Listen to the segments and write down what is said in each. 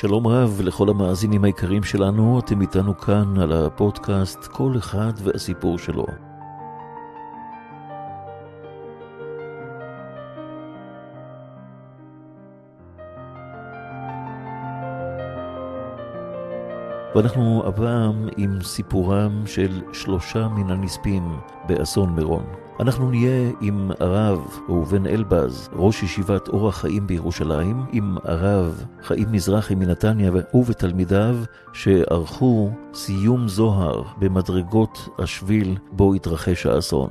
שלום רב לכל המאזינים היקרים שלנו, אתם איתנו כאן על הפודקאסט כל אחד והסיפור שלו. ואנחנו הפעם עם סיפורם של שלושה מן הנספים באסון מירון. אנחנו נהיה עם הרב ראובן אלבז, ראש ישיבת אור החיים בירושלים, עם הרב חיים מזרחי מנתניה ובתלמידיו שערכו סיום זוהר במדרגות השביל בו התרחש האסון.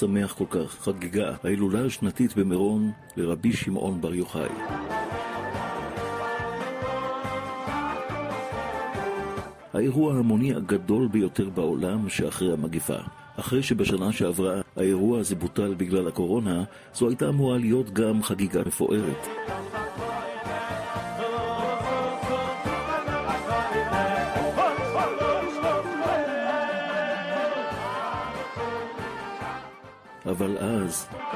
שמח כל כך, חגיגה, ההילולה השנתית במירון לרבי שמעון בר יוחאי. האירוע ההמוני הגדול ביותר בעולם שאחרי המגיפה. אחרי שבשנה שעברה האירוע הזה בוטל בגלל הקורונה, זו הייתה אמורה להיות גם חגיגה מפוארת. לטריבונות.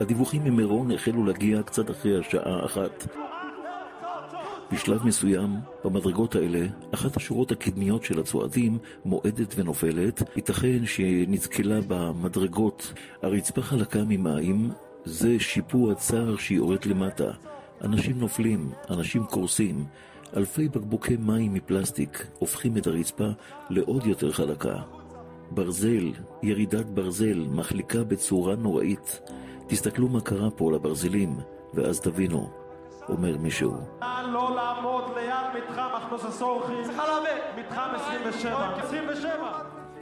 הדיווחים ממירון החלו להגיע קצת אחרי השעה אחת. בשלב מסוים, במדרגות האלה, אחת השורות הקדמיות של הצועדים מועדת ונופלת, ייתכן שנצקלה במדרגות. הרצפה חלקה ממים, זה שיפוע צר שיורד למטה. אנשים נופלים, אנשים קורסים. אלפי בקבוקי מים מפלסטיק הופכים את הרצפה לעוד יותר חלקה. ברזל, ירידת ברזל, מחליקה בצורה נוראית. תסתכלו מה קרה פה לברזלים, ואז תבינו, אומר מישהו. לא לעמוד ליד מתחם אחנוס הסורחים. צריכה להבין. מתחם 27. 27.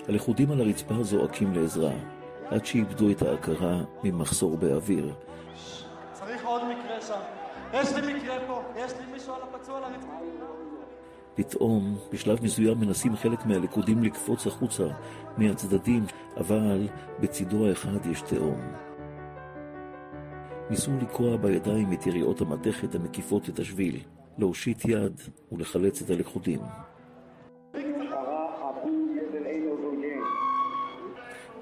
הלכודים על הרצפה זועקים לעזרה, עד שאיבדו את ההכרה ממחסור באוויר. צריך עוד מקרה שם. יש לי מקרה פה. יש לי מישהו על הפצוע על הרצפה. פתאום, בשלב מסוים מנסים חלק מהלכודים לקפוץ החוצה מהצדדים, אבל בצידו האחד יש תהום. ניסו לקרוע בידיים את יריעות המתכת המקיפות את השביל, להושיט יד ולחלץ את הלכודים.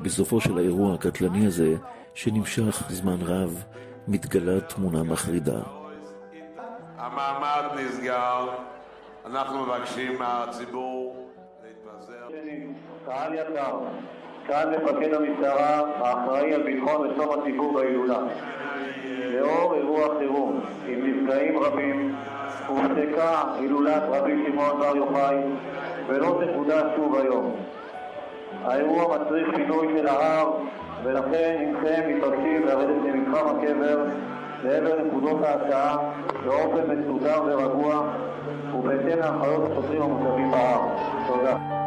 בסופו של האירוע הקטלני הזה, שנמשך זמן רב, מתגלה תמונה מחרידה. המעמד נסגר, אנחנו מבקשים מהציבור להתפזר. קהל יקר, כאן מפקד המשטרה האחראי על ביטחון ושלום הציבור בהילולה. לאור אירוע חירום עם נפגעים רבים, הופסקה הילולת רבי שמעון בר יוחאי ולא תחודש שוב היום. האירוע מצריך פינוי של ההר ולכן הנכם מתבקשים לרדת למתחם הקבר לעבר נקודות ההשקעה באופן מסודר ורגוע ובהתאם להנחיות השוטרים המוצבים בהר. תודה.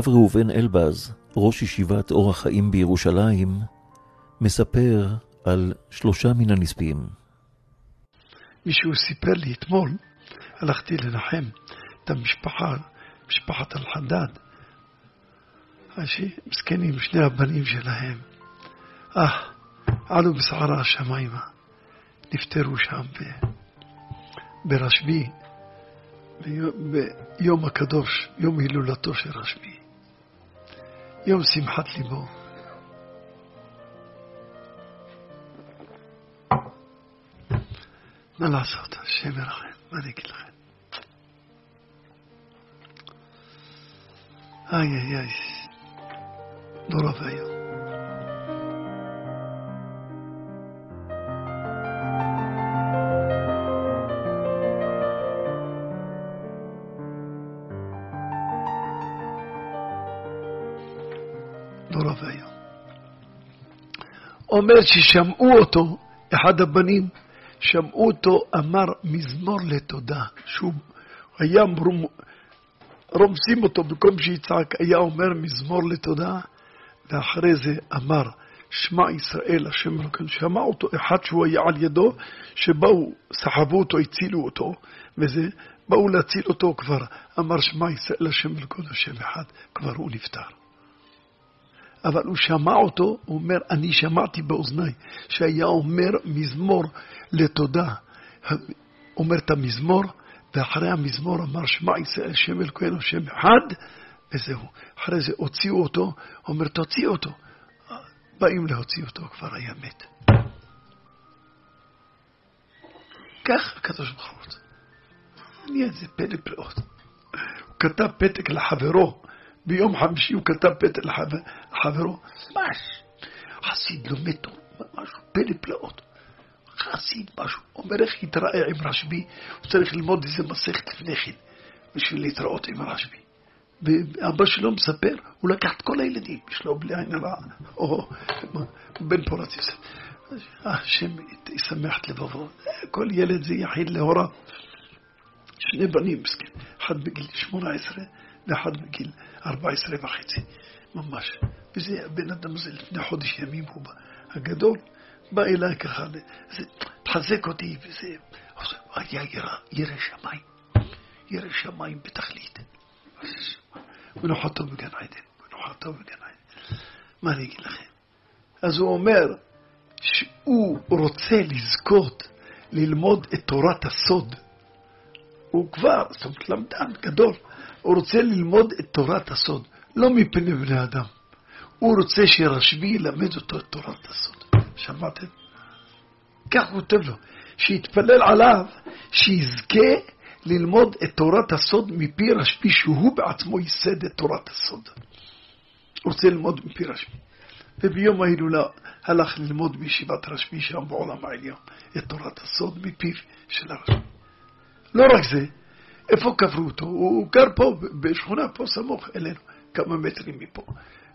הרב ראובן אלבז, ראש ישיבת אור החיים בירושלים, מספר על שלושה מן הנספים. מישהו סיפר לי אתמול, הלכתי לנחם את המשפחה, משפחת אל-חדד, מסכנים, שני הבנים שלהם. אה, עלו בסערה השמיימה, נפטרו שם ברשב"י, ביום הקדוש, יום הילולתו של רשב"י, יום שמחת ליבו. מה לעשות, השם ירחם, מה אני אגיד לכם? איי איי איי, נורא ואיום. אומר ששמעו אותו, אחד הבנים, שמעו אותו אמר מזמור לתודה, שהוא היה רומ... רומסים אותו במקום שיצעק, היה אומר מזמור לתודה, ואחרי זה אמר שמע ישראל השם אלוקינו, שמע אותו אחד שהוא היה על ידו, שבאו, סחבו אותו, הצילו אותו, וזה, באו להציל אותו כבר, אמר שמע ישראל השם אלוקינו, השם אחד, כבר הוא נפטר. אבל הוא שמע אותו, הוא אומר, אני שמעתי באוזניי, שהיה אומר מזמור לתודה. אומר את המזמור, ואחרי המזמור אמר, שמע ישראל, שם אלוקינו, שם אחד, וזהו. אחרי זה הוציאו אותו, אומר, תוציא אותו. באים להוציא אותו, כבר היה מת. כך הקדוש ברוך הוא רוצה. נהיה איזה פלא פלאות. הוא כתב פתק לחברו, ביום חמישי הוא כתב פתק לחברו, ממש, חסיד לומד משהו, פלא פלאות. חסיד משהו, אומר איך יתראה עם רשב"י, הוא צריך ללמוד איזה מסכת לפני כן, בשביל להתראות עם רשב"י. ואבא שלו מספר, הוא לקח את כל הילדים, יש לו בלי עין הרע, או בן פורת יוסף. השם ישמח את לבבו, כל ילד זה יחיד להוריו. שני בנים, מסכן, אחד בגיל 18 ואחד בגיל 14 וחצי, ממש. וזה, הבן אדם הזה לפני חודש ימים הוא בא, הגדול, בא אליי ככה, זה, תחזק אותי, וזה, היה ירא, ירא שמיים, ירא שמיים בתכלית. מנוחתו בגן עדן, מנוחתו בגן עדן. מה אני אגיד לכם? אז הוא אומר שהוא רוצה לזכות ללמוד את תורת הסוד. הוא כבר, זאת אומרת, למדן גדול, הוא רוצה ללמוד את תורת הסוד, לא מפני בני אדם. הוא רוצה שרשב"י ילמד אותו את תורת הסוד. שמעתם? כך הוא כותב לו, שיתפלל עליו, שיזכה ללמוד את תורת הסוד מפי רשב"י, שהוא בעצמו ייסד את תורת הסוד. הוא רוצה ללמוד מפי רשב"י. וביום ההילולה הלך ללמוד בישיבת רשב"י שם בעולם העליון את תורת הסוד מפיו של הרשב"י. לא רק זה, איפה קברו אותו? הוא גר פה, בשכונה פה סמוך אלינו, כמה מטרים מפה.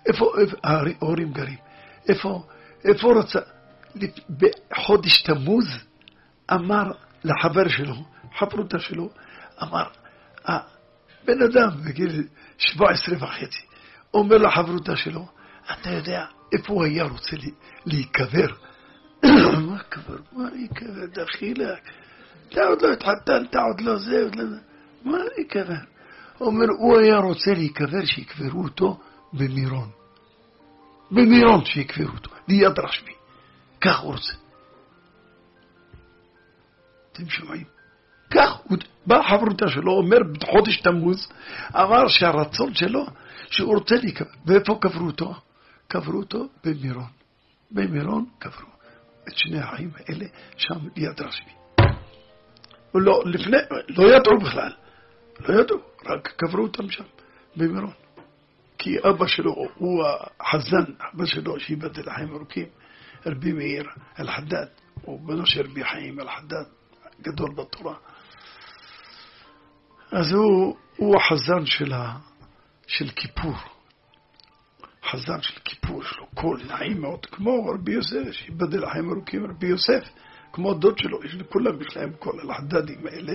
איפה, ההורים גרים? איפה, איפה רצה? בחודש תמוז אמר לחבר שלו, חברותה שלו, אמר, בן אדם בגיל 17 וחצי, אומר לחברותה שלו, אתה יודע איפה הוא היה רוצה להיקבר? מה קבר? מה להיקבר? דחילק. אתה עוד לא התחתנת, עוד לא זה, עוד לא זה. מה להיקבר? אומר, הוא היה רוצה להיקבר, שיקברו אותו במירון. במירון שיקברו אותו, ליד רשב"י. כך הוא רוצה. אתם שומעים? כך הוא בא חברותה שלו, אומר בחודש תמוז, אמר שהרצון שלו, שהוא רוצה להיקבר. ואיפה קברו אותו? קברו אותו במירון. במירון קברו את שני האחים האלה שם ליד רשב"י. לא, לפני, לא ידעו בכלל, לא ידעו, רק קברו אותם שם, במירון. כי אבא שלו הוא החזן, אבא שלו שייבדל לחיים ארוכים, רבי מאיר אל-חדד, הוא בנו של רבי חיים אל-חדד, גדול בתורה. אז הוא, הוא החזן של, ה, של כיפור. חזן של כיפור, יש לו קול נעים מאוד, כמו רבי יוסף, שיבדל לחיים ארוכים, רבי יוסף, כמו הדוד שלו, יש לכולם, יש להם כל הלחדדים האלה.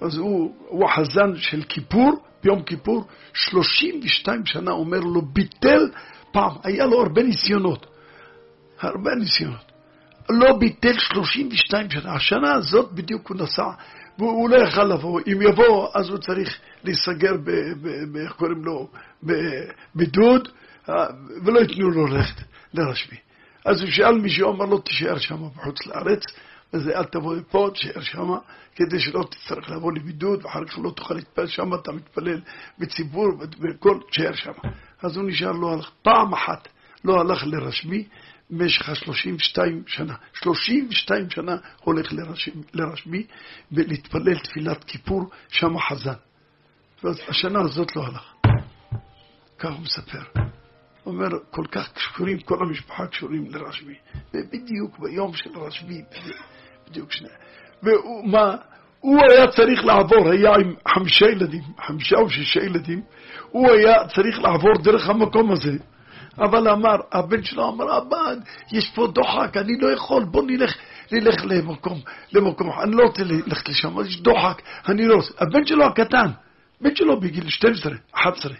אז הוא, הוא החזן של כיפור, ביום כיפור, 32 שנה אומר לו, ביטל פעם, היה לו הרבה ניסיונות, הרבה ניסיונות. לא ביטל 32 שנה, השנה הזאת בדיוק הוא נסע, והוא לא יכל לבוא, אם יבוא אז הוא צריך להיסגר, איך קוראים לו, בבידוד, אה, ולא ייתנו לו ללכת לרשמי. אז הוא שאל מישהו, אמר לו, תישאר שם בחוץ לארץ, וזה אל תבוא לפה, תישאר שם, כדי שלא תצטרך לבוא לבידוד, ואחר כך לא תוכל להתפלל שם, אתה מתפלל בציבור, וכל, תישאר שם. אז הוא נשאר, לא הלך, פעם אחת לא הלך לרשמי במשך ה-32 שנה. 32 שנה הולך לרשמי, לרשמי ולהתפלל תפילת כיפור, שם חזן. ואז השנה הזאת לא הלך. כך הוא מספר. אומר, כל כך קשורים, כל המשפחה קשורים לרשמי. ובדיוק ביום של רשמי, בדיוק שני. ומה, הוא היה צריך לעבור, היה עם חמישה ילדים, חמישה או שישה ילדים, הוא היה צריך לעבור דרך המקום הזה. אבל אמר, הבן שלו אמר, אבא, יש פה דוחק, אני לא יכול, בוא נלך, נלך למקום, למקום, אני לא רוצה ללכת לשם, יש דוחק, אני לא רוצה. הבן שלו הקטן, בן שלו בגיל 12, 11,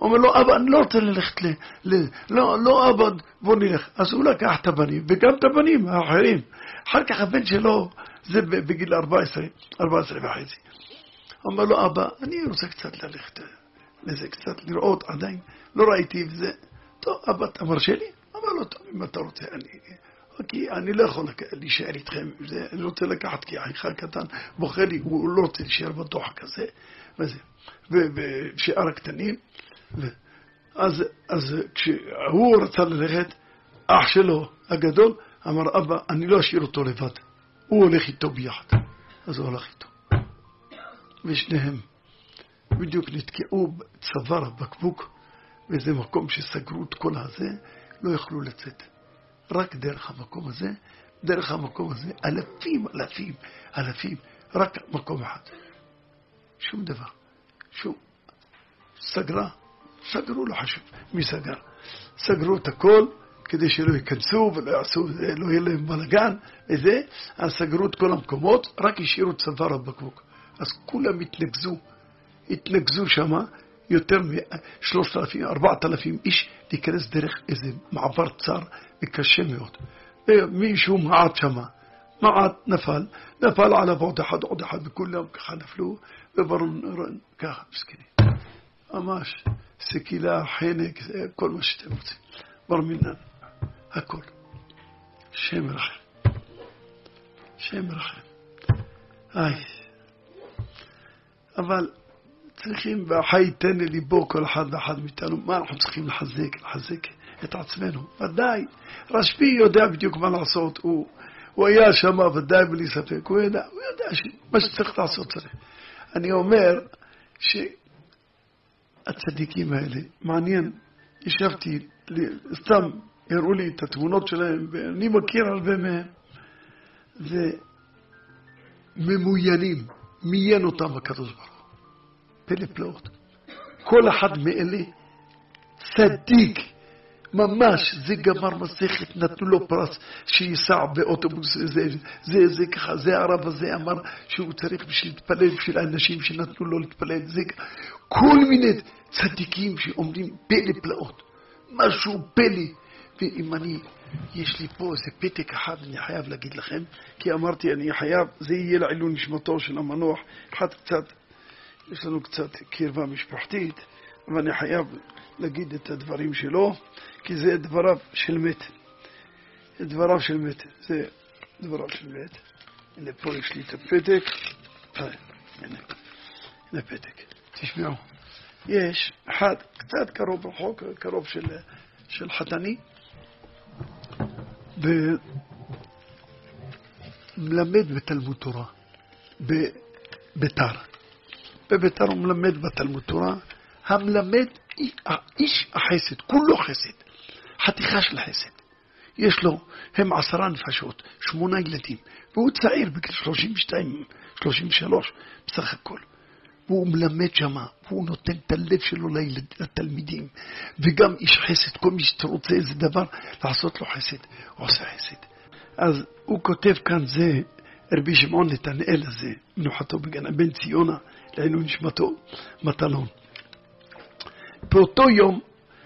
אומר לו, אבא, אני לא רוצה ללכת ל... ל... לא, לא, אבא, בוא נלך. אז הוא לקח את הבנים, וגם את הבנים האחרים. אחר כך הבן שלו, זה בגיל 14, 14 וחצי. אומר לו, אבא, אני רוצה קצת ללכת לזה, קצת לראות, עדיין לא ראיתי וזה. טוב, אבא, אתה מרשה לי? אמר לו, טוב, אם אתה רוצה, אני... כי אני לא יכול להישאר איתכם, זה, אני רוצה לקחת, כי אחיך הקטן בוכה לי, הוא לא רוצה להישאר בדוחק הזה, וזה. ושאר הקטנים. אז, אז כשהוא רצה ללכת, אח שלו הגדול אמר, אבא, אני לא אשאיר אותו לבד, הוא הולך איתו ביחד. אז הוא הלך איתו. ושניהם בדיוק נתקעו בצוואר הבקבוק, באיזה מקום שסגרו את כל הזה, לא יכלו לצאת. רק דרך המקום הזה, דרך המקום הזה, אלפים, אלפים, אלפים, רק מקום אחד. שום דבר. שום. סגרה, סגרו, לא חשוב מי סגר. סגרו את הכל כדי שלא ייכנסו ולא יעשו, לא יהיה להם בלאגן וזה, אז סגרו את כל המקומות, רק השאירו צוואר הבקבוק. אז כולם התנגזו, התנגזו שם יותר משלושת אלפים, ארבעת אלפים איש להיכנס דרך איזה מעבר צר וקשה מאוד. ומישהו מעט שמה, מעט נפל, נפל עליו עוד אחד, עוד אחד, וכולם ככה נפלו, וברון ככה, מסכנים. ממש, סקילה, חנק, כל מה שאתם רוצים. בר מינן, הכל. שם רחם. שם רחם. איי. אבל צריכים, והחי ייתן לליבו כל אחד ואחד מאיתנו, מה אנחנו צריכים לחזק? לחזק את עצמנו. ודאי, רשב"י יודע בדיוק מה לעשות, הוא, הוא היה שם ודאי בלי ספק, הוא יודע, הוא יודע שמה שצריך לעשות צריך. אני אומר שהצדיקים האלה, מעניין, ישבתי, סתם הראו לי את התמונות שלהם, ואני מכיר הרבה מהם, וממוינים, מיין אותם הקדוש ברוך הוא. פלא פלאות. כל אחד מאלה צדיק. ממש, זה גמר מסכת, נתנו לו פרס שייסע באוטובוס, זה, זה, זה ככה, זה הרב הזה אמר שהוא צריך בשביל להתפלל, בשביל האנשים שנתנו לו להתפלל, זה כל מיני צדיקים שעומדים פלא פלאות, משהו פלא. ואם אני, יש לי פה איזה פתק אחד, אני חייב להגיד לכם, כי אמרתי, אני חייב, זה יהיה לעילוי נשמתו של המנוח, אחד קצת, יש לנו קצת קרבה משפחתית, ואני חייב להגיד את הדברים שלו, כי זה דבריו של מת. זה דבריו של מת. זה דבריו של מת. הנה פה יש לי את הפתק. הנה, הנה פתק. תשמעו. יש אחד קצת קרוב רחוק, קרוב של, של חתני, ומלמד בתלמוד תורה, בביתר. בביתר הוא מלמד בתלמוד תורה, המלמד איש החסד, כולו חסד, חתיכה של חסד. יש לו, הם עשרה נפשות, שמונה ילדים, והוא צעיר בגיל 32, 33 בסך הכל. והוא מלמד שמה, והוא נותן את הלב שלו לילד, לתלמידים, וגם איש חסד, כל מי שאתה רוצה איזה דבר, לעשות לו חסד, הוא עושה חסד. אז הוא כותב כאן זה, רבי שמעון נתנאל הזה, מנוחתו בגן, בן ציונה, לעילוי נשמתו, מטלון. באותו יום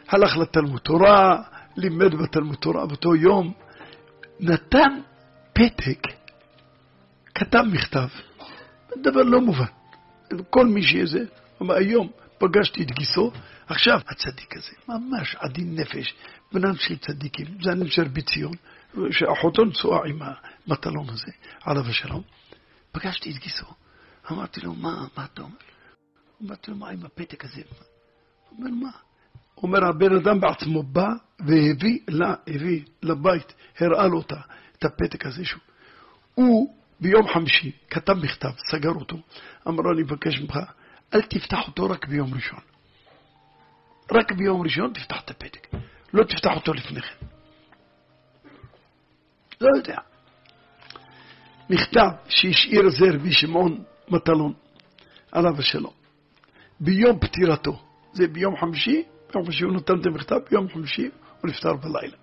הלך לתלמוד תורה, לימד בתלמוד תורה באותו יום, נתן פתק, כתב מכתב, דבר לא מובן. כל מי שזה, אמר היום פגשתי את גיסו, עכשיו הצדיק הזה, ממש עדין נפש, בנם של צדיקים, זה הנמשל בציון, שאחותו נשואה עם המטלון הזה, עליו השלום. פגשתי את גיסו, אמרתי לו, מה, מה אתה אומר? אמרתי לו, מה עם הפתק הזה? אומר, מה? אומר, הבן אדם בעצמו בא והביא לה, הביא לבית, הראה לו את הפתק הזה שהוא. הוא ביום חמישי כתב מכתב, סגר אותו, אמר לו, אני מבקש ממך, אל תפתח אותו רק ביום ראשון. רק ביום ראשון תפתח את הפתק, לא תפתח אותו לפני כן. לא יודע. מכתב שהשאיר זה רבי שמעון מטלון, עליו השלום, ביום פטירתו, זה ביום חמישי, ביום חמישי הוא נותן את המכתב, ביום חמישי הוא נפטר בלילה.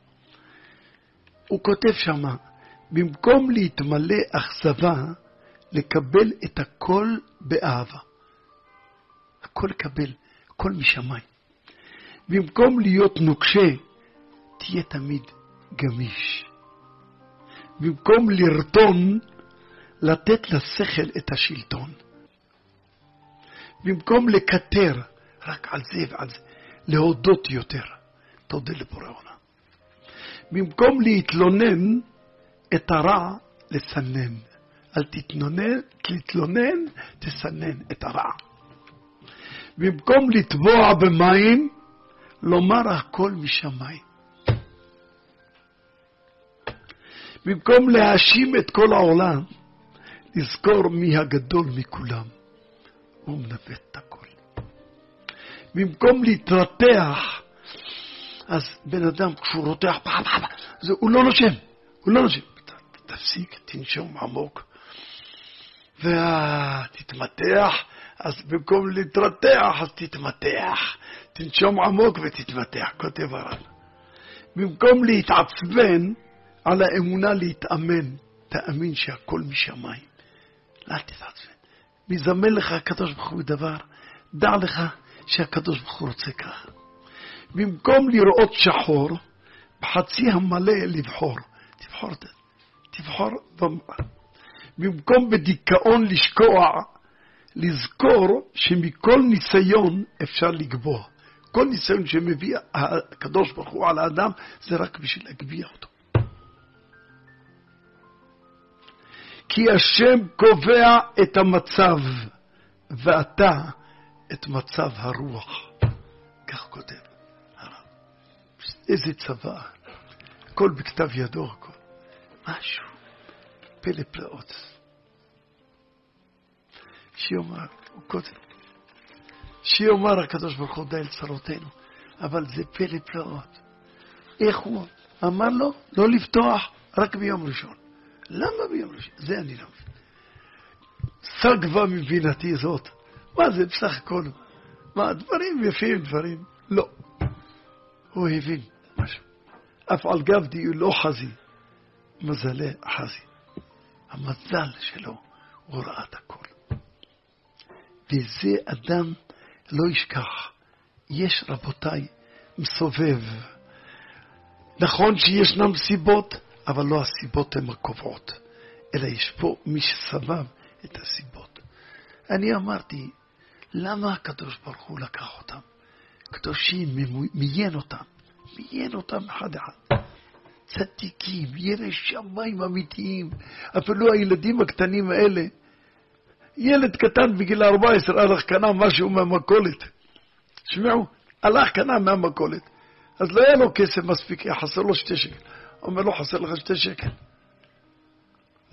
הוא כותב שמה, במקום להתמלא אכזבה, לקבל את הכל באהבה. הכל לקבל, הכל משמיים. במקום להיות נוקשה, תהיה תמיד גמיש. במקום לרטון, לתת לשכל את השלטון. במקום לקטר רק על זה ועל זה, להודות יותר. תודה לבורא עולם. במקום להתלונן, את הרע לסנן. אל תתלונן, תתלונן, תסנן את הרע. במקום לטבוע במים, לומר הכל משמיים. במקום להאשים את כל העולם, לזכור מי הגדול מכולם. הוא מנווט את הכל. במקום להתרתח, אז בן אדם כשהוא רותח, הוא לא נושם, הוא לא נושם. תפסיק, תנשום עמוק, ותתמתח, אז במקום להתרתח, אז תתמתח. תנשום עמוק ותתמתח, כותב הר"ן. במקום להתעצבן, על האמונה להתאמן, תאמין שהכל משמיים. אל תתעצבן. מזמן לך הקדוש ברוך הוא דבר, דע לך שהקדוש ברוך הוא רוצה ככה. במקום לראות שחור, בחצי המלא לבחור. תבחור, תבחור במקום בדיכאון לשקוע, לזכור שמכל ניסיון אפשר לגבוה. כל ניסיון שמביא הקדוש ברוך הוא על האדם, זה רק בשביל להגביה אותו. כי השם קובע את המצב, ואתה את מצב הרוח. כך כותב הרב. איזה צבא, הכל בכתב ידו, הכל. משהו, פלא פלאות. שיאמר, הוא כותב, שיאמר הקדוש ברוך הוא די אל צרותינו, אבל זה פלא פלאות. איך הוא אמר לו? לא לפתוח רק ביום ראשון. למה ביום ראשון? זה אני לא מבין. סגבה מבינתי זאת. מה זה בסך הכל? מה, דברים יפים, דברים? לא. הוא הבין משהו. אף על גב דיו לא חזי, מזלי חזי. המזל שלו הוא ראה את הכל. וזה אדם לא ישכח. יש, רבותיי, מסובב. נכון שישנם סיבות, אבל לא הסיבות הן הקובעות, אלא יש פה מי שסבב את הסיבות. אני אמרתי, למה הקדוש ברוך הוא לקח אותם? קדושים, מיין אותם, מיין אותם אחד-אחד. צדיקים, ירא שמיים אמיתיים, אפילו הילדים הקטנים האלה. ילד קטן בגיל 14 הלך קנה משהו מהמכולת. תשמעו, הלך קנה מהמכולת. אז לא היה לו כסף מספיק, חסר לו שתי שקל. אומר לו, חסר לך שתי שקל.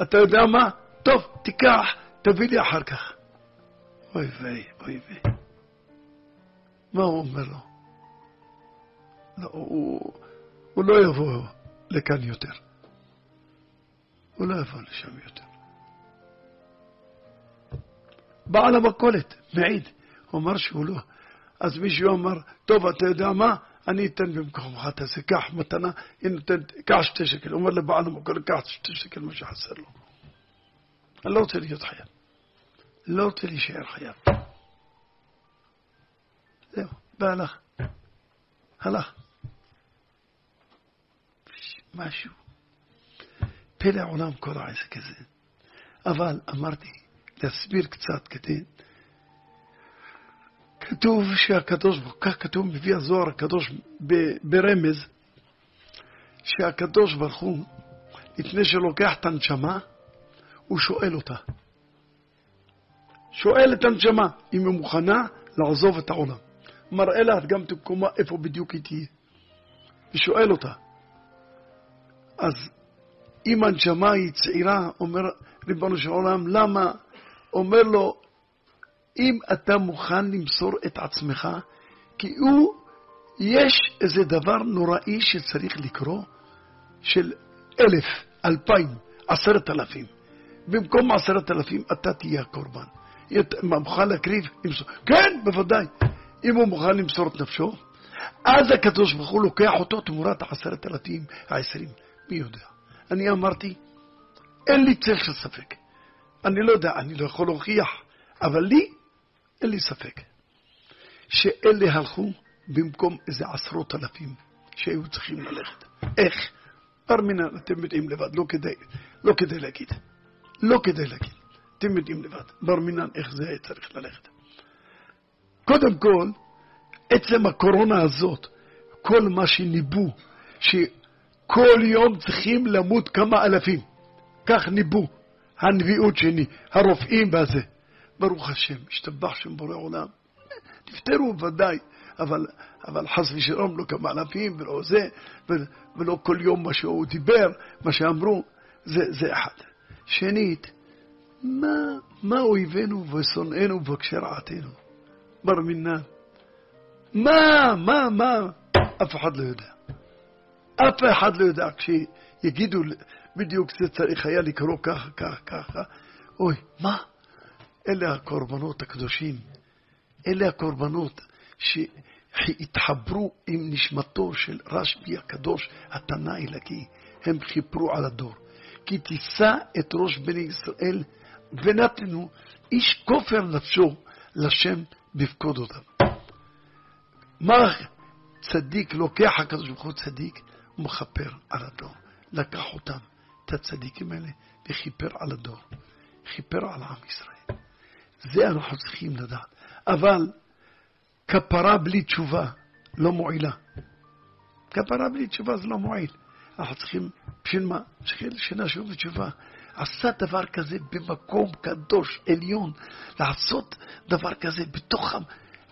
אתה יודע מה? טוב, תיקח, תביא לי אחר כך. אוי ויי, אוי ויי. מה הוא אומר לו? לא, הוא, הוא לא יבוא לכאן יותר. הוא לא יבוא לשם יותר. בעל המכולת מעיד, הוא אמר שהוא לא. אז מישהו אמר, טוב, אתה יודע מה? אני אתן במקומך, תעשה, קח מתנה, הנה, תן, קח שתי שקל. אומר לבעל המקור, קח שתי שקל, מה שחסר לו. אני לא רוצה להיות חייב. לא רוצה להישאר חייב. זהו, והלך. הלך. משהו. פלא עולם כל העסק הזה. אבל אמרתי, להסביר קצת כדי... כתוב שהקדוש כך כתוב מביא הזוהר הקדוש ברמז, שהקדוש ברוך הוא, לפני שלוקח את הנשמה, הוא שואל אותה. שואל את הנשמה אם היא מוכנה לעזוב את העולם. מראה לה גם את מקומה איפה בדיוק היא תהיה. ושואל אותה. אז אם הנשמה היא צעירה, אומר ריבונו של עולם, למה? אומר לו, אם אתה מוכן למסור את עצמך, כי הוא, יש איזה דבר נוראי שצריך לקרוא, של אלף, אלפיים, עשרת אלפים. במקום עשרת אלפים אתה תהיה הקורבן. מוכן להקריב? כן, בוודאי. אם הוא מוכן למסור את נפשו, אז הקדוש ברוך הוא לוקח אותו תמורת העשרת אלפים, העשרים. מי יודע? אני אמרתי, אין לי צל של ספק. אני לא יודע, אני לא יכול להוכיח, אבל לי, אין לי ספק. שאלה הלכו במקום איזה עשרות אלפים שהיו צריכים ללכת. איך? בר מינן, אתם יודעים לבד, לא כדאי, לא כדאי להגיד. לא כדאי להגיד. אתם יודעים לבד, בר מינן, איך זה צריך ללכת. קודם כל, עצם הקורונה הזאת, כל מה שניבאו, שכל יום צריכים למות כמה אלפים, כך ניבאו הנביאות שני, הרופאים והזה. ברוך השם, השתבח שם בורא עולם. נפטרו ודאי, אבל, אבל חס ושלום לא כמה אלפים ולא זה, ולא כל יום מה שהוא דיבר, מה שאמרו, זה, זה אחד. שנית, מה, מה אויבינו ושונאינו ומבקשי רעתנו? בר מינן. מה, מה, מה? אף אחד לא יודע. אף אחד לא יודע. כשיגידו, בדיוק זה צריך היה לקרוא ככה, ככה, ככה, אוי, מה? אלה הקורבנות הקדושים. אלה הקורבנות שהתחברו עם נשמתו של רשב"י הקדוש, התנא אלוקי. הם חיפרו על הדור. כי תישא את ראש בני ישראל ונתנו איש כופר נפשו לשם בפקוד אותם. מה צדיק לוקח הקדוש ברוך הוא צדיק ומכפר על הדור. לקח אותם, את הצדיקים האלה, וכיפר על הדור. כיפר על עם ישראל. זה אנחנו צריכים לדעת. אבל כפרה בלי תשובה לא מועילה. כפרה בלי תשובה זה לא מועיל. אנחנו צריכים, בשביל מה? בשביל שנשוב בתשובה. עשה דבר כזה במקום קדוש, עליון, לעשות דבר כזה בתוך,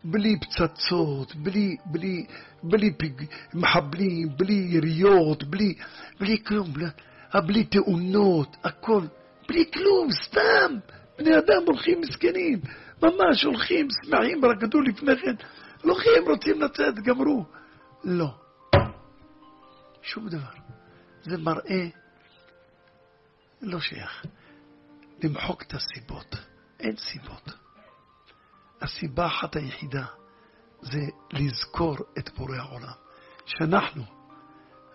בלי פצצות, בלי, בלי, בלי פיג, מחבלים, בלי יריות, בלי, בלי כלום, בלי, בלי תאונות, הכל, בלי כלום, סתם. בני אדם הולכים מסכנים, ממש הולכים, שמחים, רקדו לפני כן, הולכים, רוצים לצאת, גמרו. לא. שום דבר. זה מראה לא שייך. למחוק את הסיבות. אין סיבות. הסיבה אחת היחידה זה לזכור את בורא העולם. שאנחנו,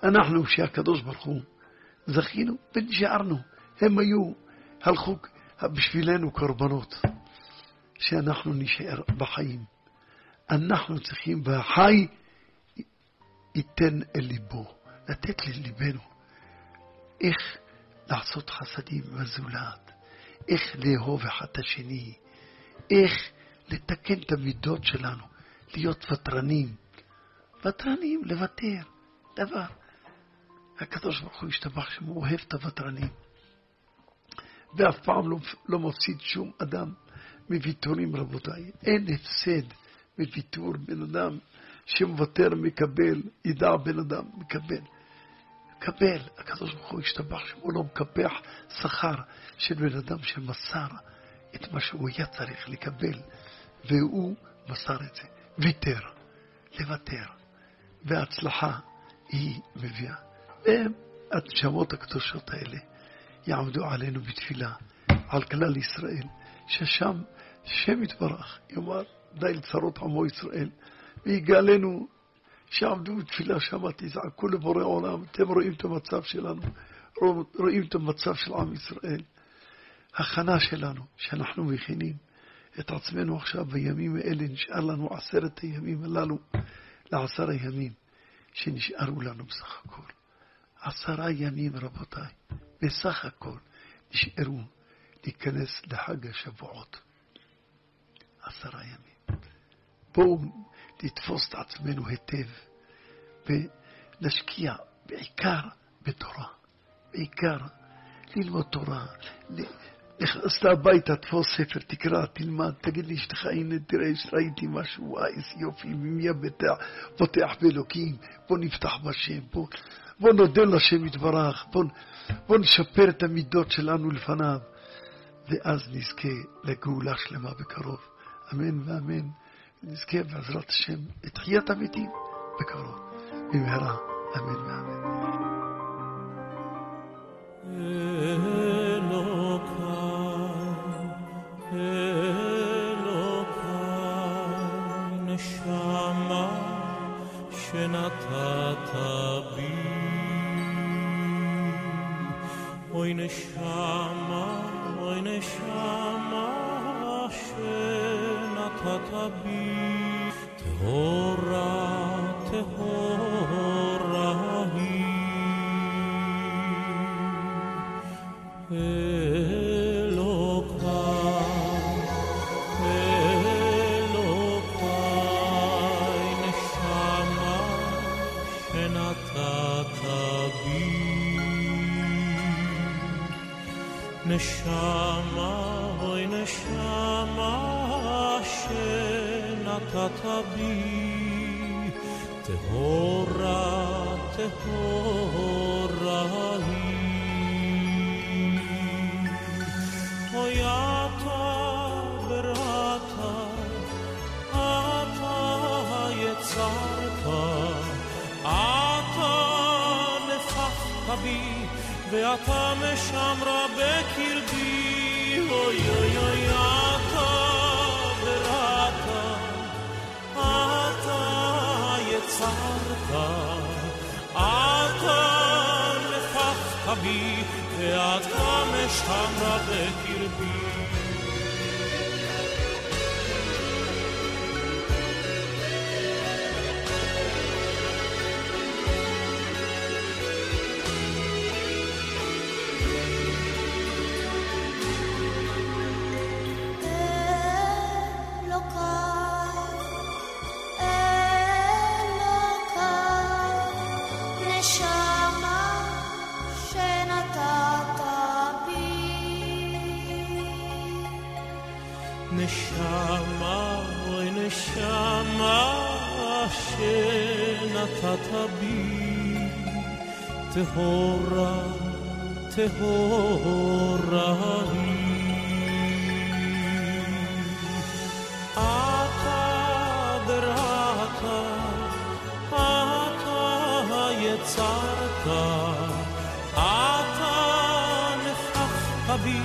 אנחנו, שהקדוש ברוך הוא, זכינו ונשארנו. הם היו, הלכו בשבילנו קורבנות. שאנחנו נשאר בחיים. אנחנו צריכים, והחי ייתן אל ליבו, לתת לליבנו. איך לעשות חסדים עם הזולת, איך לאהוב אחד את השני, איך לתקן את המידות שלנו, להיות ותרנים. ותרנים, לוותר, דבר. הקדוש ברוך הוא השתבח שם, הוא אוהב את הוותרנים. ואף פעם לא, לא מפסיד שום אדם מוויתורים, רבותיי. אין הפסד מוויתור. בן אדם שמוותר מקבל, ידע בן אדם מקבל. קבל, הקדוש ברוך הוא השתבח שהוא לא מקפח שכר של בן אדם שמסר את מה שהוא היה צריך לקבל, והוא מסר את זה. ויתר, לוותר, וההצלחה היא מביאה. והנשמות הקדושות האלה יעמדו עלינו בתפילה, על כלל ישראל, ששם שם יתברך, יאמר די לצרות עמו ישראל, ויגאלנו שעמדו בתפילה שם, תזעקו לבורא עולם, אתם רואים את המצב שלנו, רואים את המצב של עם ישראל. הכנה שלנו, שאנחנו מכינים את עצמנו עכשיו בימים האלה, נשאר לנו עשרת הימים הללו לעשר הימים שנשארו לנו בסך הכל. עשרה ימים, רבותיי, בסך הכל נשארו להיכנס לחג השבועות. עשרה ימים. בואו לתפוס את עצמנו היטב ונשקיע בעיקר בתורה, בעיקר ללמוד תורה, נכנסת הביתה, תפוס ספר, תקרא, תלמד, תגיד לאשתך, הנה תראה, ראיתי משהו, וואי, איזה יופי, מי הבטח, פותח באלוקים, בוא נפתח בשם, בוא, בוא נודה לשם יתברך, בוא, בוא נשפר את המידות שלנו לפניו, ואז נזכה לגאולה שלמה בקרוב. אמן ואמן. נזכה בעזרת השם לתחיית המתים בקרוב, במהרה, אמן ואמן. שנתת בי, אוי נשמה, אוי נשמה, שנתת בי, טהורה, טהורה היא. אלוקיי, אלוקיי, נשמה שנתת בי. נשמה, אוי נשמה שנתת בי, טהורה, טהורה היא. אוי אתה בראת, אתה יצרת, אתה נפחת בי, ואתה משמרה בקרבי, אוי אוי יצרת, אתה נפחת בי, ואתה משמרה שנתת בי, טהורה, טהורה היא. אתה בראת, אתה יצרת, אתה נפחת בי,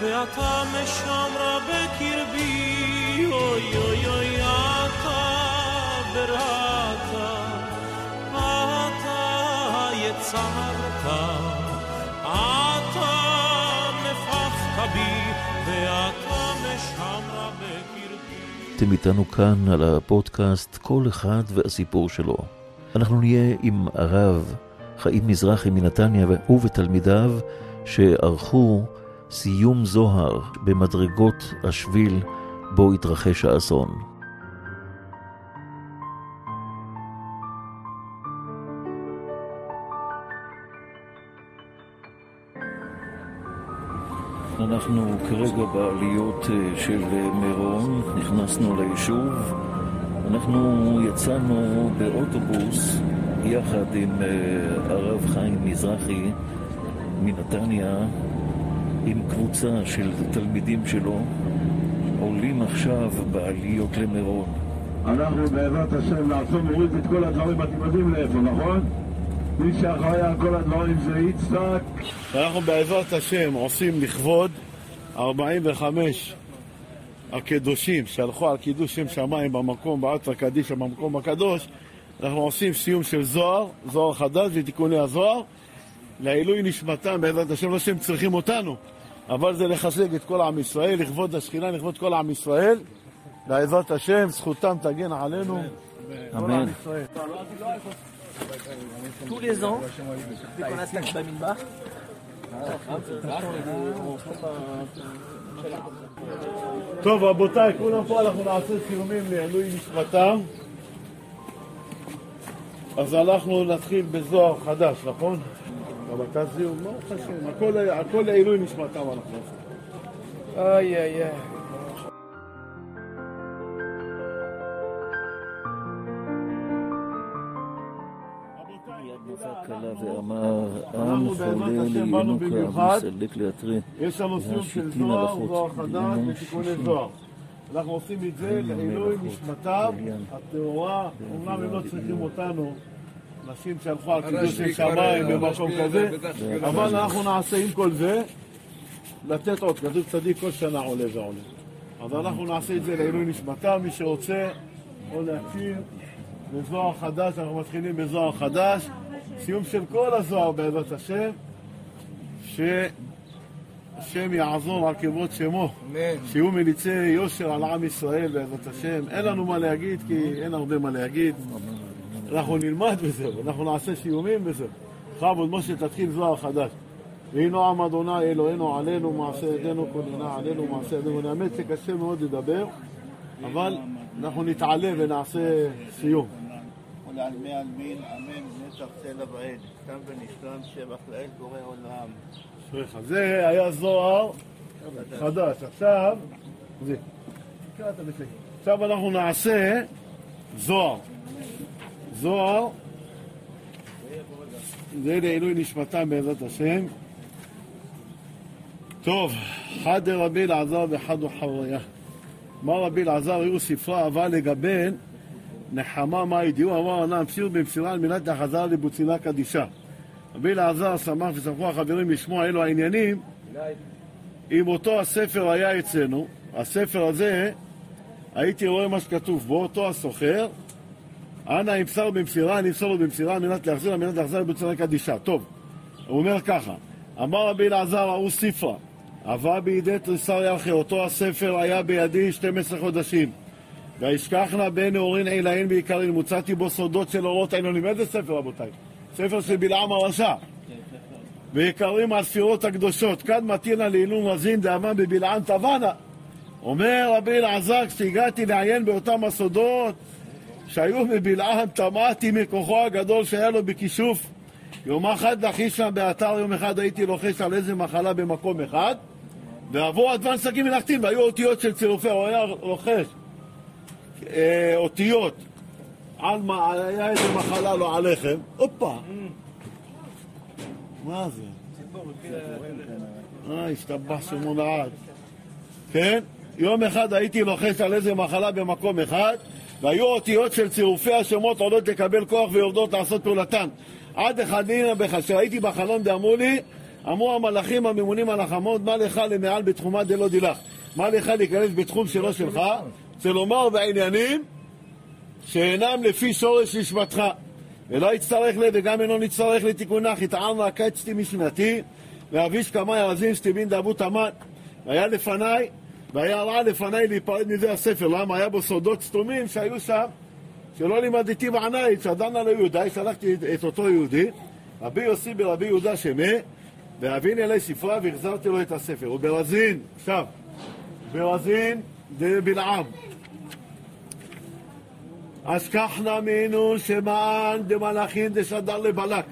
ואתה משמרה בקרבי, אוי אוי אוי, אתה בראת, אתם איתנו כאן על הפודקאסט כל אחד והסיפור שלו. אנחנו נהיה עם הרב חיים מזרחי מנתניה הוא ותלמידיו שערכו סיום זוהר במדרגות השביל בו התרחש האסון. אנחנו כרגע בעליות אה, של אה, מירון, נכנסנו ליישוב. אנחנו יצאנו באוטובוס יחד עם אה, הרב חיים מזרחי מנתניה, עם קבוצה של תלמידים שלו, עולים עכשיו בעליות למירון. אנחנו בעזרת השם נעצור מוריד את כל הדברים, אתם יודעים לאיפה, נכון? מי שאחראי על כל הדברים זה יצחק. אנחנו בעזרת השם עושים לכבוד 45 הקדושים שהלכו על קידוש שם שמיים במקום, באתרא קדישא במקום הקדוש, אנחנו עושים סיום של זוהר, זוהר חדש ותיקוני הזוהר, לעילוי נשמתם, בעזרת השם, לא שהם צריכים אותנו, אבל זה לחזק את כל עם ישראל, לכבוד השכינה, לכבוד כל עם ישראל. בעזרת השם, זכותם תגן עלינו. כל עם ישראל. Tous les ans, dès qu'on attaque Bamidbar, טוב, רבותיי, כולם פה אנחנו נעשה סיומים לעילוי נשמתם. אז אנחנו נתחיל בזוהר חדש, נכון? גם אתה זיהום, לא חשוב, הכל- לעילוי נשמתם אנחנו עושים. איי איי איי. ואמר, עם חולה במיוחד. מסלק להתרה. יש לנו סיום של זוהר. זוהר חדש ותיקוני. זוהר. אנחנו עושים את זה לעילוי. נשמתם. הטהורה, אומנם הם לא צריכים אותנו, נשים שהלכו על קידוש הרשב"י של שמיים במקום הרשב"י כזה, אבל אנחנו נעשה עם כל זה, לתת עוד, כתוב צדיק כל שנה עולה ועולה. אז אנחנו נעשה את זה לעילוי נשמתם, מי שרוצה, או להקשיב בזוהר חדש, אנחנו מתחילים בזוהר חדש, סיום של כל הזוהר בעזרת השם, שהשם יעזור על כבוד שמו, שיהיו מליצי יושר על עם ישראל בעזרת השם. אין לנו מה להגיד כי אין הרבה מה להגיד. אנחנו נלמד וזהו, אנחנו נעשה סיומים וזהו. בכבוד משה תתחיל זוהר חדש. ויהי נועם אדוני אלוהינו עלינו, מעשה ידינו כוננה עלינו, מעשה ידינו. האמת שקשה מאוד לדבר, אבל אנחנו נתעלה ונעשה סיום. ולעלמי עלמין, אמן, נצח צלע ועד, תם ונשלם, שבח לאל בורא עולם. זה היה זוהר חדש. עכשיו, זה. עכשיו אנחנו נעשה זוהר. זוהר, זה לעילוי נשמתם בעזרת השם. טוב, חד דרבי אלעזר וחד הוא. אמר רבי אלעזר, היו ספרה אבל לגבי נחמה מה ידיעו, אמר ענה המסיר במסירה על מנת החזרה לבוצילה קדישה. רבי אלעזר שמח ושמחו החברים לשמוע אלו העניינים אם אותו הספר היה אצלנו, הספר הזה, הייתי רואה מה שכתוב בו, אותו הסוחר, אנא ימסר במסירה, אני אמסור לו במסירה על מנת להחזיר, על מנת להחזיר לבוצילה קדישה. טוב, הוא אומר ככה, אמר רבי אלעזר, ההוא ספרה, עבה בידי תריסר ירחי, אותו הספר היה בידי 12 חודשים. וישכחנה בין נעורין עילאין בעיקרין, מוצאתי בו סודות של אורות העליונים. איזה ספר רבותיי? ספר של בלעם הרשע. ויקרים על ספירות הקדושות, כאן מתינה לעילום רזין דאמן בבלעם תבנה. אומר רבי אלעזר, כשהגעתי לעיין באותם הסודות שהיו בבלעם, תמהתי מכוחו הגדול שהיה לו בכישוף. יום אחד לחיש שם באתר, יום אחד הייתי לוחש על איזה מחלה במקום אחד, ועבור אדוון שקים מלאכתים, והיו אותיות של צירופי, הוא היה לוחש אה, אותיות על מה, היה איזה מחלה לו עליכם, הופה, מה זה? אה, השתבח שמו לעד. כן? יום אחד הייתי לוחש על איזה מחלה במקום אחד, והיו אותיות של צירופי השמות עולות לקבל כוח ויורדות לעשות פעולתן. עד אחד הנה בך, שראיתי בחלום דאמרו לי, אמרו המלאכים הממונים על החמות, מה לך למעל בתחומה דלא דילך? מה לך להיכנס בתחום שלא שלך? רוצה לומר בעניינים שאינם לפי שורש נשמתך. ולא יצטרך ל... וגם אינו נצטרך לתיקונך, יטען הקצתי משנתי, ואביש כמה ירזים שתבין דאבו תמן. והיה לפניי, והיה רע לפניי להיפרד מזה הספר. למה? היה בו סודות סתומים שהיו שם, שלא לימדתי בעיניי, שדנה ליהודה, שלחתי את, את אותו יהודי, רבי יוסי ברבי יהודה שמה, והבין אלי ספרה והחזרתי לו את הספר. וברזין, עכשיו, ברזין דבלעם. אשכחנה מינו שמען דמלאכין דשדר לבלק.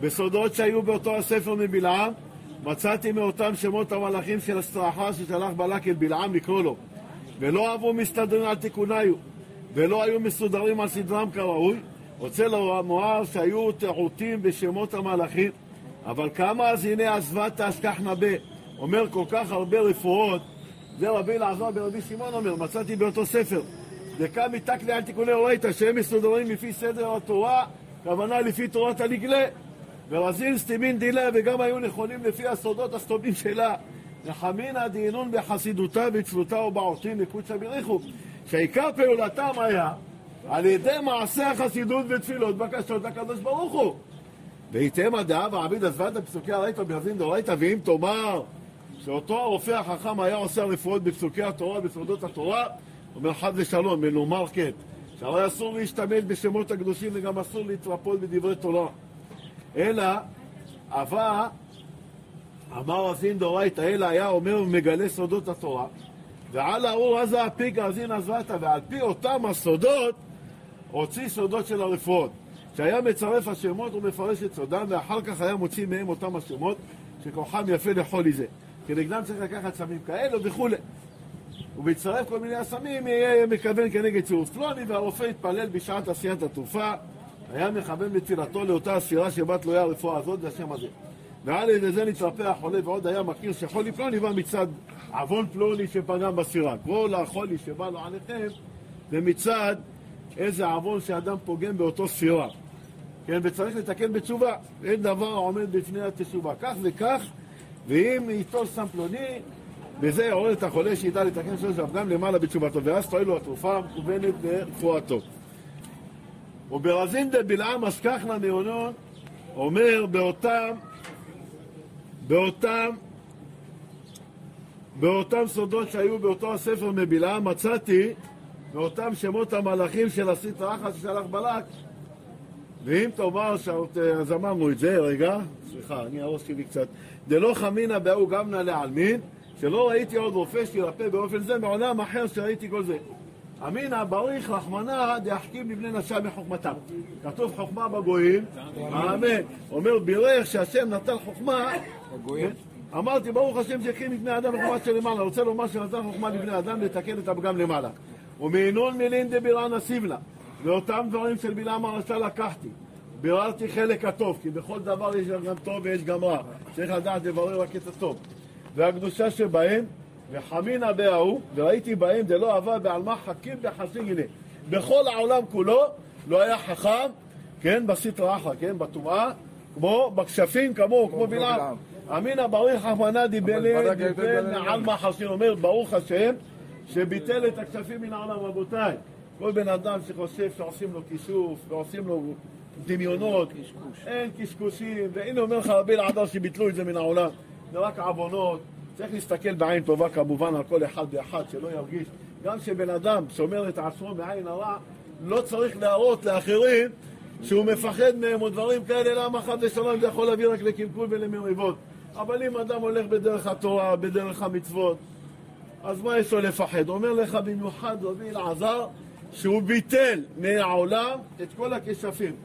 בסודות שהיו באותו הספר מבלעם, מצאתי מאותם שמות המלאכים של הסטרחה ששלח בלק אל בלעם לקרוא לו. ולא אהבו מסתדרים על תיקוניו, ולא היו מסודרים על סדרם כראוי. רוצה לומר שהיו טעותים בשמות המלאכים, אבל כמה אז הנה עזבת אשכחנה ב. אומר כל כך הרבה רפואות, זה רבי אלעזר ברבי שמעון אומר, מצאתי באותו ספר. דקה מתקלי על תיקוני אורייתא, שהם מסודרים לפי סדר התורה, כוונה לפי תורת הנגלה. ורזין סתימין דילה, וגם היו נכונים לפי הסודות הסתומים שלה. נחמינא דהינון בחסידותה וצלותה ובעורתין לקודשא בריחו. שעיקר פעולתם היה על ידי מעשה החסידות ותפילות בקשות לקדוש ברוך הוא. ויתאם דאב העביד עזבת בפסוקי הרייתא ברזין דאורייתא ואם תאמר שאותו הרופא החכם היה עושה רפואות בפסוקי התורה, בסודות התורה, אומר חד ושלום, מנומר כן, שהרי אסור להשתמש בשמות הקדושים וגם אסור להתרפות בדברי תורה. אלא, אבל, אמר רזין דאורייתא, אלא היה אומר ומגלה סודות התורה, ועל האור עזה הפיק רזין עזבתא, ועל פי אותם הסודות, הוציא סודות של הרפואות. שהיה מצרף השמות ומפרש את סודם, ואחר כך היה מוציא מהם אותם השמות, שכוחם יפה לכל איזה. כנגדם צריך לקחת סמים כאלו וכולי. ובהצטרף כל מיני הסמים יהיה מכוון כנגד צירוף פלוני, והרופא יתפלל בשעת עשיית התרופה, היה מכוון בתפילתו לאותה הסירה שבה תלויה הרפואה הזאת, זה השם הזה. ועל ידי זה נתרפא החולה, ועוד היה מכיר שחולי פלוני בא מצד עוון פלוני שפגם בסירה. כל החולי שבא לו עליכם זה מצד איזה עוון שאדם פוגם באותו סירה. כן, וצריך לתקן בתשובה. אין דבר העומד בפני התשובה. כך וכך, ואם ייטול סם פלוני, וזה יעורר את החולה שידע לתקן שלוש גם למעלה בתשובתו, ואז תועיל לו התרופה המכוונת לרפואתו. וברזין דה בלעם אסכחנה נאונון אומר באותם באותם באותם סודות שהיו באותו הספר מבלעם מצאתי באותם שמות המלאכים של הסטרא אחת ששלח בלק ואם תאמר, אז אמרנו את זה, רגע, סליחה, אני הראש שלי קצת. דלא חמינא בהוא גמנא לעלמין, שלא ראיתי עוד רופא שירפא באופן זה מעולם אחר שראיתי כל זה. אמינא בריך רחמנא דאחכים לבני נשה מחוכמתם. כתוב חוכמה בגויים, אמן. אומר בירך שהשם נתן חוכמה, אמרתי ברוך השם שהקים מבני אדם בחוכמה שלמעלה. רוצה לומר שנתן חוכמה לבני אדם לתקן את הפגם למעלה. ומעינון מילין דבירנה סיבנה. ואותם דברים של בלעם הרשע לקחתי. ביררתי חלק הטוב, כי בכל דבר יש גם טוב ויש גם רע. צריך לדעת לברר רק את הטוב. והקדושה שבהם, וחמינא בההוא, וראיתי בהם דלא אהבה בעלמא חכים בחסי גילה. בכל העולם כולו לא היה חכם, כן, בסטרא אחא, כן, בטומאה, כמו בכשפים כמוהו, כמו בלעם. אמינא ברוך רחמנא דיבל דיבל מעלמא חסין, אומר ברוך השם שביטל את הכשפים מן העולם, רבותיי. כל בן אדם שחושב שעושים לו כיסוף ועושים לו דמיונות, אין קשקושים, והנה אומר לך רבי אלעזר שביטלו את זה מן העולם, זה רק עוונות, צריך להסתכל בעין טובה כמובן על כל אחד ואחד שלא ירגיש, גם שבן אדם שומר את עצמו מעין הרע, לא צריך להראות לאחרים שהוא מפחד מהם או דברים כאלה, למה חד ושלום זה יכול להביא רק לקלקול ולמריבות. אבל אם אדם הולך בדרך התורה, בדרך המצוות, אז מה יש לו לפחד? אומר לך במיוחד רבי אלעזר, שהוא ביטל מהעולם את כל הכשפים.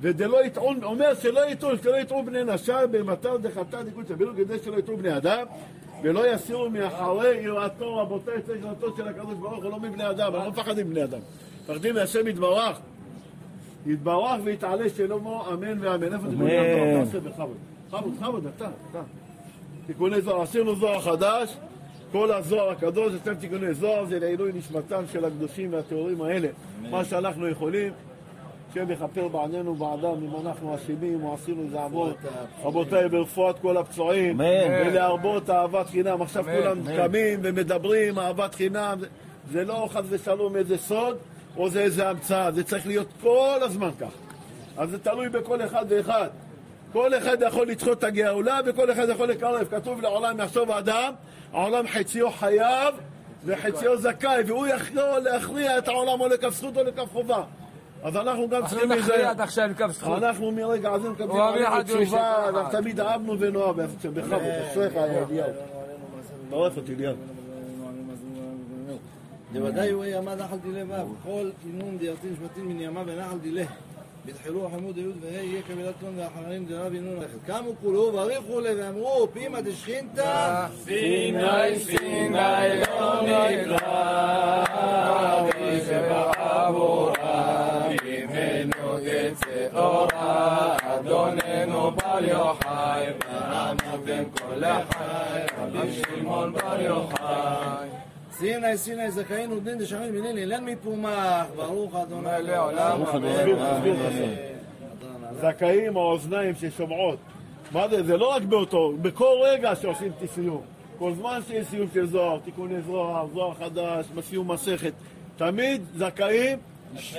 ודלא יטעון, אומר שלא יטעו, שלא יטעו בני נשר במטר דחטא דקות סבירו כדי שלא יטעו בני אדם ולא יסירו מאחורי יראתו רבותיי צריך יראתו של הקדוש ברוך הוא לא מבני אדם, אנחנו לא מפחדים מבני אדם. מפחדים מהשם יתברך. יתברך ויתעלה שלמה אמן ואמן. איפה תיקוני הזוהר? תעשה בכבוד. חמוד, חמוד, אתה, אתה. תיקוני זוהר, עשינו זוהר חדש, כל הזוהר הקדוש, אתם תיקוני זוהר, זה לעילוי נשמתם של הקדושים והטהורים האלה. מה שאנחנו יכולים, השם יכפר בעדנו בעדם אם אנחנו אשמים או עשינו איזה עבוד. רבותיי, ברפואת כל הפצועים, ולהרבות אהבת חינם. עכשיו כולם קמים ומדברים, אהבת חינם. זה לא חס ושלום איזה סוד, או זה איזה המצאה, זה צריך להיות כל הזמן כך. אז זה תלוי בכל אחד ואחד. כל אחד יכול לדחות את הגאולה וכל אחד יכול לקרב. כתוב לעולם יחשוב האדם, העולם חציו חייב וחציו זכאי, והוא יכול להכריע את העולם או לכף זכות או לכף חובה. אז אנחנו גם צריכים אנחנו נכריע עד עכשיו כף זכות. אנחנו מרגע הזה מקבלים עלינו תשובה. אנחנו תמיד אהבנו ונאהב, בכבוד, אשריך אליהו. טורף אותי אליהו. דוודאי הוא ימה נחל דילה ו', כל אינון דיארתין שבטים מן ימה ונחל דילה. בתחילו חמוד י' וה' יהיה קבלת טון ואחרונים דרב ינון לכת. קמו כולו בריחו לה ואמרו פימה דשכינתא סיני סיני לא נקרא, תצא אורה, אדוננו בר יוחאי, בין כל החי, רבי שמעון בר יוחאי. סיני סיני זכאינו דין דשמין מנין אילן מפומח, ברוך אדוני לעולם את. זכאים האוזניים ששומעות. מה זה? זה לא רק באותו, בכל רגע שעושים סיום. כל זמן שיש סיום של זוהר, תיקוני זוהר, זוהר חדש, סיום מסכת. תמיד זכאים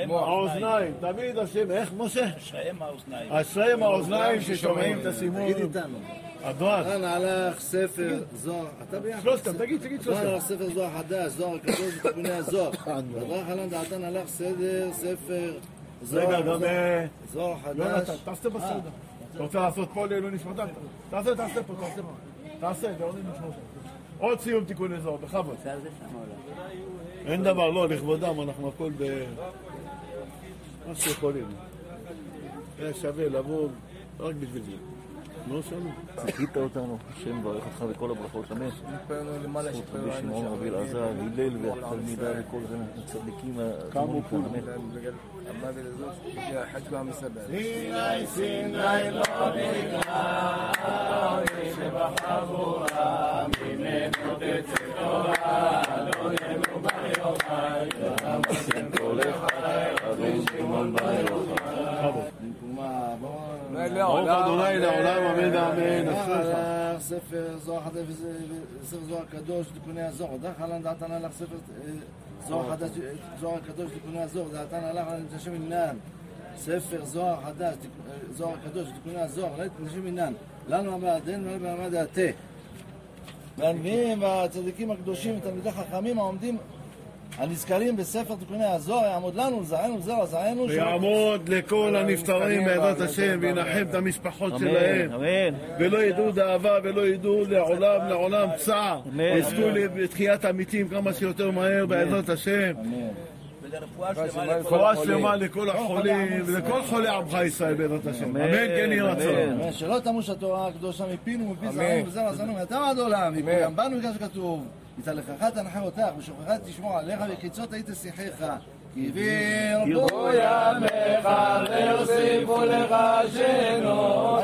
האוזניים, תמיד השם, איך משה? אשריהם האוזניים. אשריהם האוזניים ששומעים את הסימון. תגיד איתנו. הדואר. כאן הלך ספר זוהר, אתה ביחד. שלושתם, תגיד, תגיד כאן שלושתם. הלך ספר זוהר חדש, זוהר הקדוש ותיקוני הזוהר. בדרך כלל דעתן הלך סדר, ספר זוהר. רגע, גם... אה, זוהר חדש. יונתן, תעשה בסדר. אה. רוצה לעשות פה לעילוי נשמתם? תעשה, תעשה פה, תעשה פה. תעשה, לעילוי נשמתם. עוד סיום תיקוני זוהר, בכבוד. אין דבר, לא, לכבודם, אנחנו הכל ב... מה שיכולים. היה שווה לבוא רק בשביל זה. לא שאלו. ציפית אותנו, השם ברך אותך וכל הברכות, אמן. זכות רבי שמעון רבי אלעזר, הלל והתלמידה וכל זה, הצדיקים, קמו כולם. סיני זוהר חדש וספר זוהר קדוש תיקוני הזוהר. דרך כלל דעתן הלך ספר זוהר חדש, אה, זוהר קדוש תיקוני הזוהר. דעתן הלך על נתשם ענן. ספר זוהר חדש, זוהר קדוש תיקוני הזוהר. נתשם ענן. לנו המעד אין ולנו במעמד התה. והנביאים והצדיקים הקדושים ותלמידי חכמים העומדים הנזכרים בספר תיקוני הזוהר יעמוד לנו לזרענו זרע זרענו ויעמוד לכל הנפטרים בעזרת השם וינחם את המשפחות שלהם. ולא ידעו דאבה ולא ידעו לעולם לעולם צער יזכו לתחיית המתים כמה שיותר מהר בעזרת השם רפואה שלמה לכל החולים ולכל חולי עמך ישראל בעזרת השם אמן כן יהי רצון. שלא תמוש התורה הקדושה מפינו ומפי זרענו וזרע זרענו מעתה ועד עולם ויקוים בנו בגלל שכתוב יתהלכך תנחה אותך ושוכחה תשמור עליך וקיצות היית שיחיך. כי וירבו ימיך ויוסיפו לך שנו.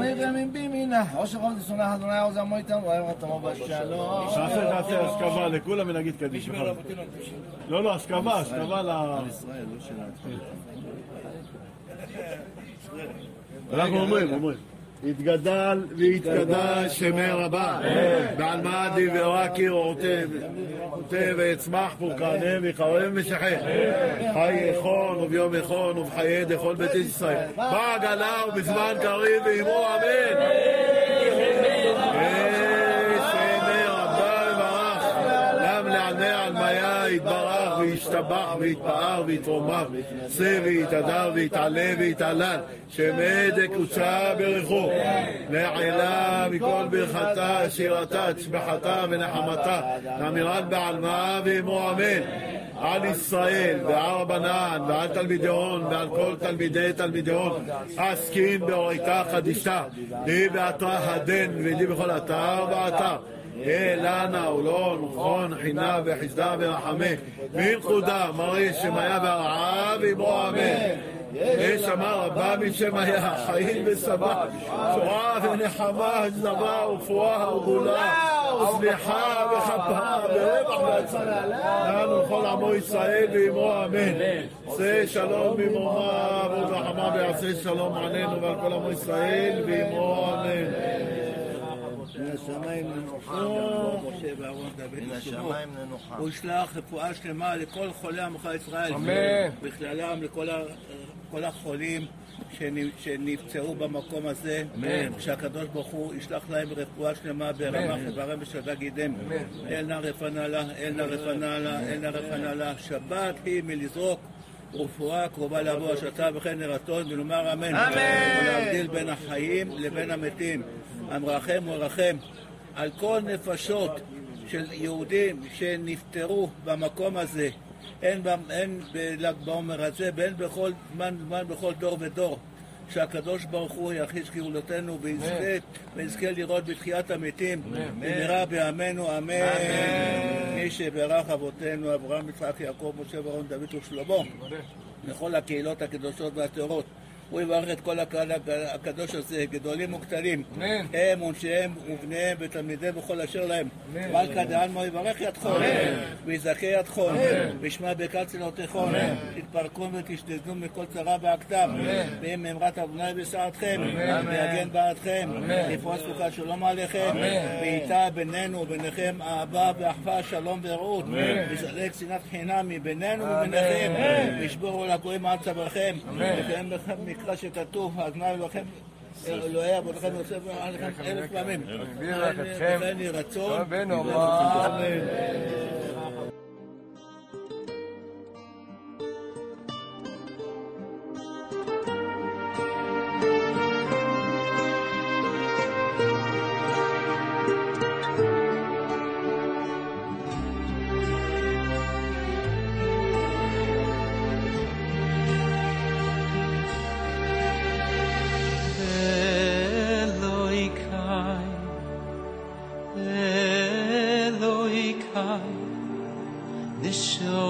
נרדמים בימינה. עושר עובד שונא אדוני עוז עמו איתנו ואוהב רתמו בשלום. תעשה תעשה השכבה לכולם ונגיד קדיש בכבוד. לא לא השכבה השכבה ל... אנחנו אומרים אומרים יתגדל ויתקדש שמי רבה. בעל מעדי ורקי רוטב. ויצמח פורקנה ויחרב משחק חי יחון וביום יחון ובחיי דכל בית ישראל. בעגלה ובזמן קריב ואמרו אמן. שמי רבה וברך גם לעלמי עלמיה יתברך וישתבח ויתפאר ויתרומם. שא ויתהדר ויתעלה ויתעלל שמי דקוצה ברכו. נעלה מכל ברכתה שירתה תשבחתה ונחמתה. נמירת בעלמה ואמו אמן. על ישראל ועל רבנן ועל תלמידי הון ועל כל תלמידי תלמידי הון. עסקין באורייתא חדישתא לי באתר הדן ולי בכל אתר ואתר אלנה ולא נכון חינה וחסדה ורחמה מלכודה מרי שמיה והרעה ואמו אמן יש אמר רבה משמיה חיים ושבע תורה ונחמה זבה ורפואה וגאולה וסליחה וכפרה ורווח והצלה לנו לכל עמו ישראל ועמו אמן עשה שלום במרומה וברחמה ויעשה שלום עלינו ועל כל עמו ישראל ועמו אמן מן השמיים מן לנוחה. הוא ישלח רפואה שלמה לכל חולי עמך ישראל. אמן. בכללם לכל החולים שנ- שנפצעו במקום הזה. אמן. שהקדוש ברוך הוא ישלח להם רפואה שלמה ברמח אמן. איברם ושלווה גידם. אמן. אל נא רפנה לה, אל נא רפנה לה, אל נא רפנה לה. שבת היא מלזרוק. רפואה קרובה לעבור השתה וכן נרתון ונאמר אמן. אמן. ולהבדיל בין החיים לבין המתים. המרחם הוא הרחם על כל נפשות של יהודים שנפטרו במקום הזה, הן, בל"ג בעומר הזה והן בכל זמן זמן בכל דור ודור. שהקדוש ברוך הוא יחיש גאולתנו ויזכה, ויזכה לראות בתחיית המתים. במהרה בימינו אמן. מי שברך אבותינו אברהם יצחק יעקב משה ואהרון דוד ושלמה לכל הקהילות הקדושות והטהורות הוא יברך את כל הקהל הקדוש הזה, גדולים וקטנים, הם ונשיהם ובניהם ותלמידיהם וכל אשר להם. מלכה דעלמא יברך ידכם, ויזכה ידכם, וישמע ברכת צלותיכם, תתפרקו ותשתדלו מכל צרה והכתב, ואם מאמרת אבוני בשעתכם, ויגן בעדכם, יפרוס סוכת שלום עליכם, ואיתה בינינו וביניכם אהבה ואחווה, שלום ורעות, ויסלק שנאת חינם מבינינו וביניכם, וישבורו לגויים עד צווארכם, וקיים לכם מקרא שכתוב, אדוני אלוהיכם אלוהי אבותיכם יוסף עליכם אלף פעמים. וכן יהי רצון. ונאמר. Eloi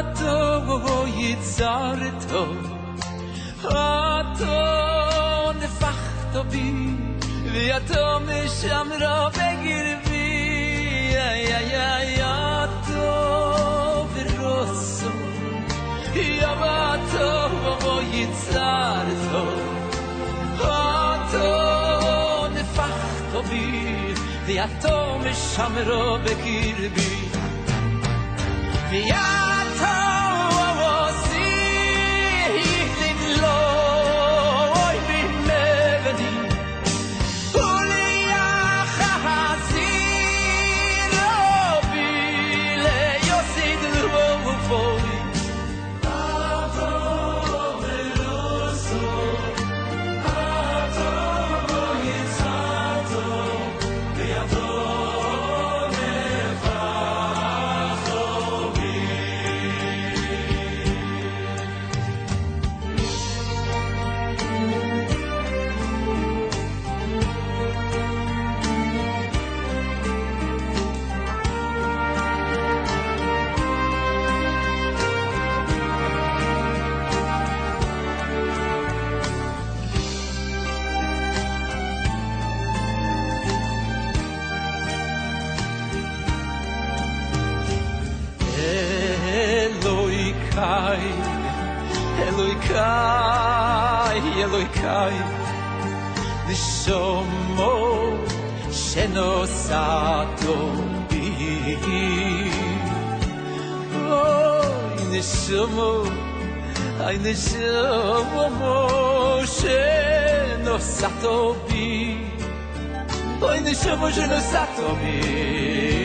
ato yit zar to ato ne facht ob bi vi ato me sham ro begir bi ay ay ay ato vi rosu i ato ato yit to ne facht ob bi vi ato me sham ro begir bi. Yeah amor, ainda chamo amor, cheio satobi, ainda chamo cheio bem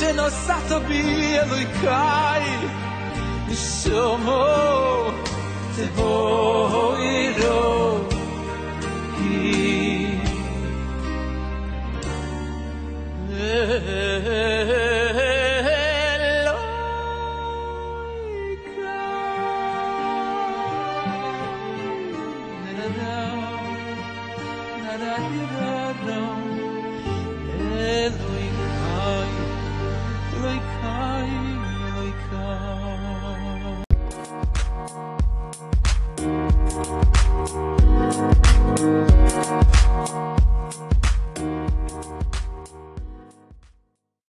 נשמה שנשאת בי אלוהיקאי נשמו תבואירו היא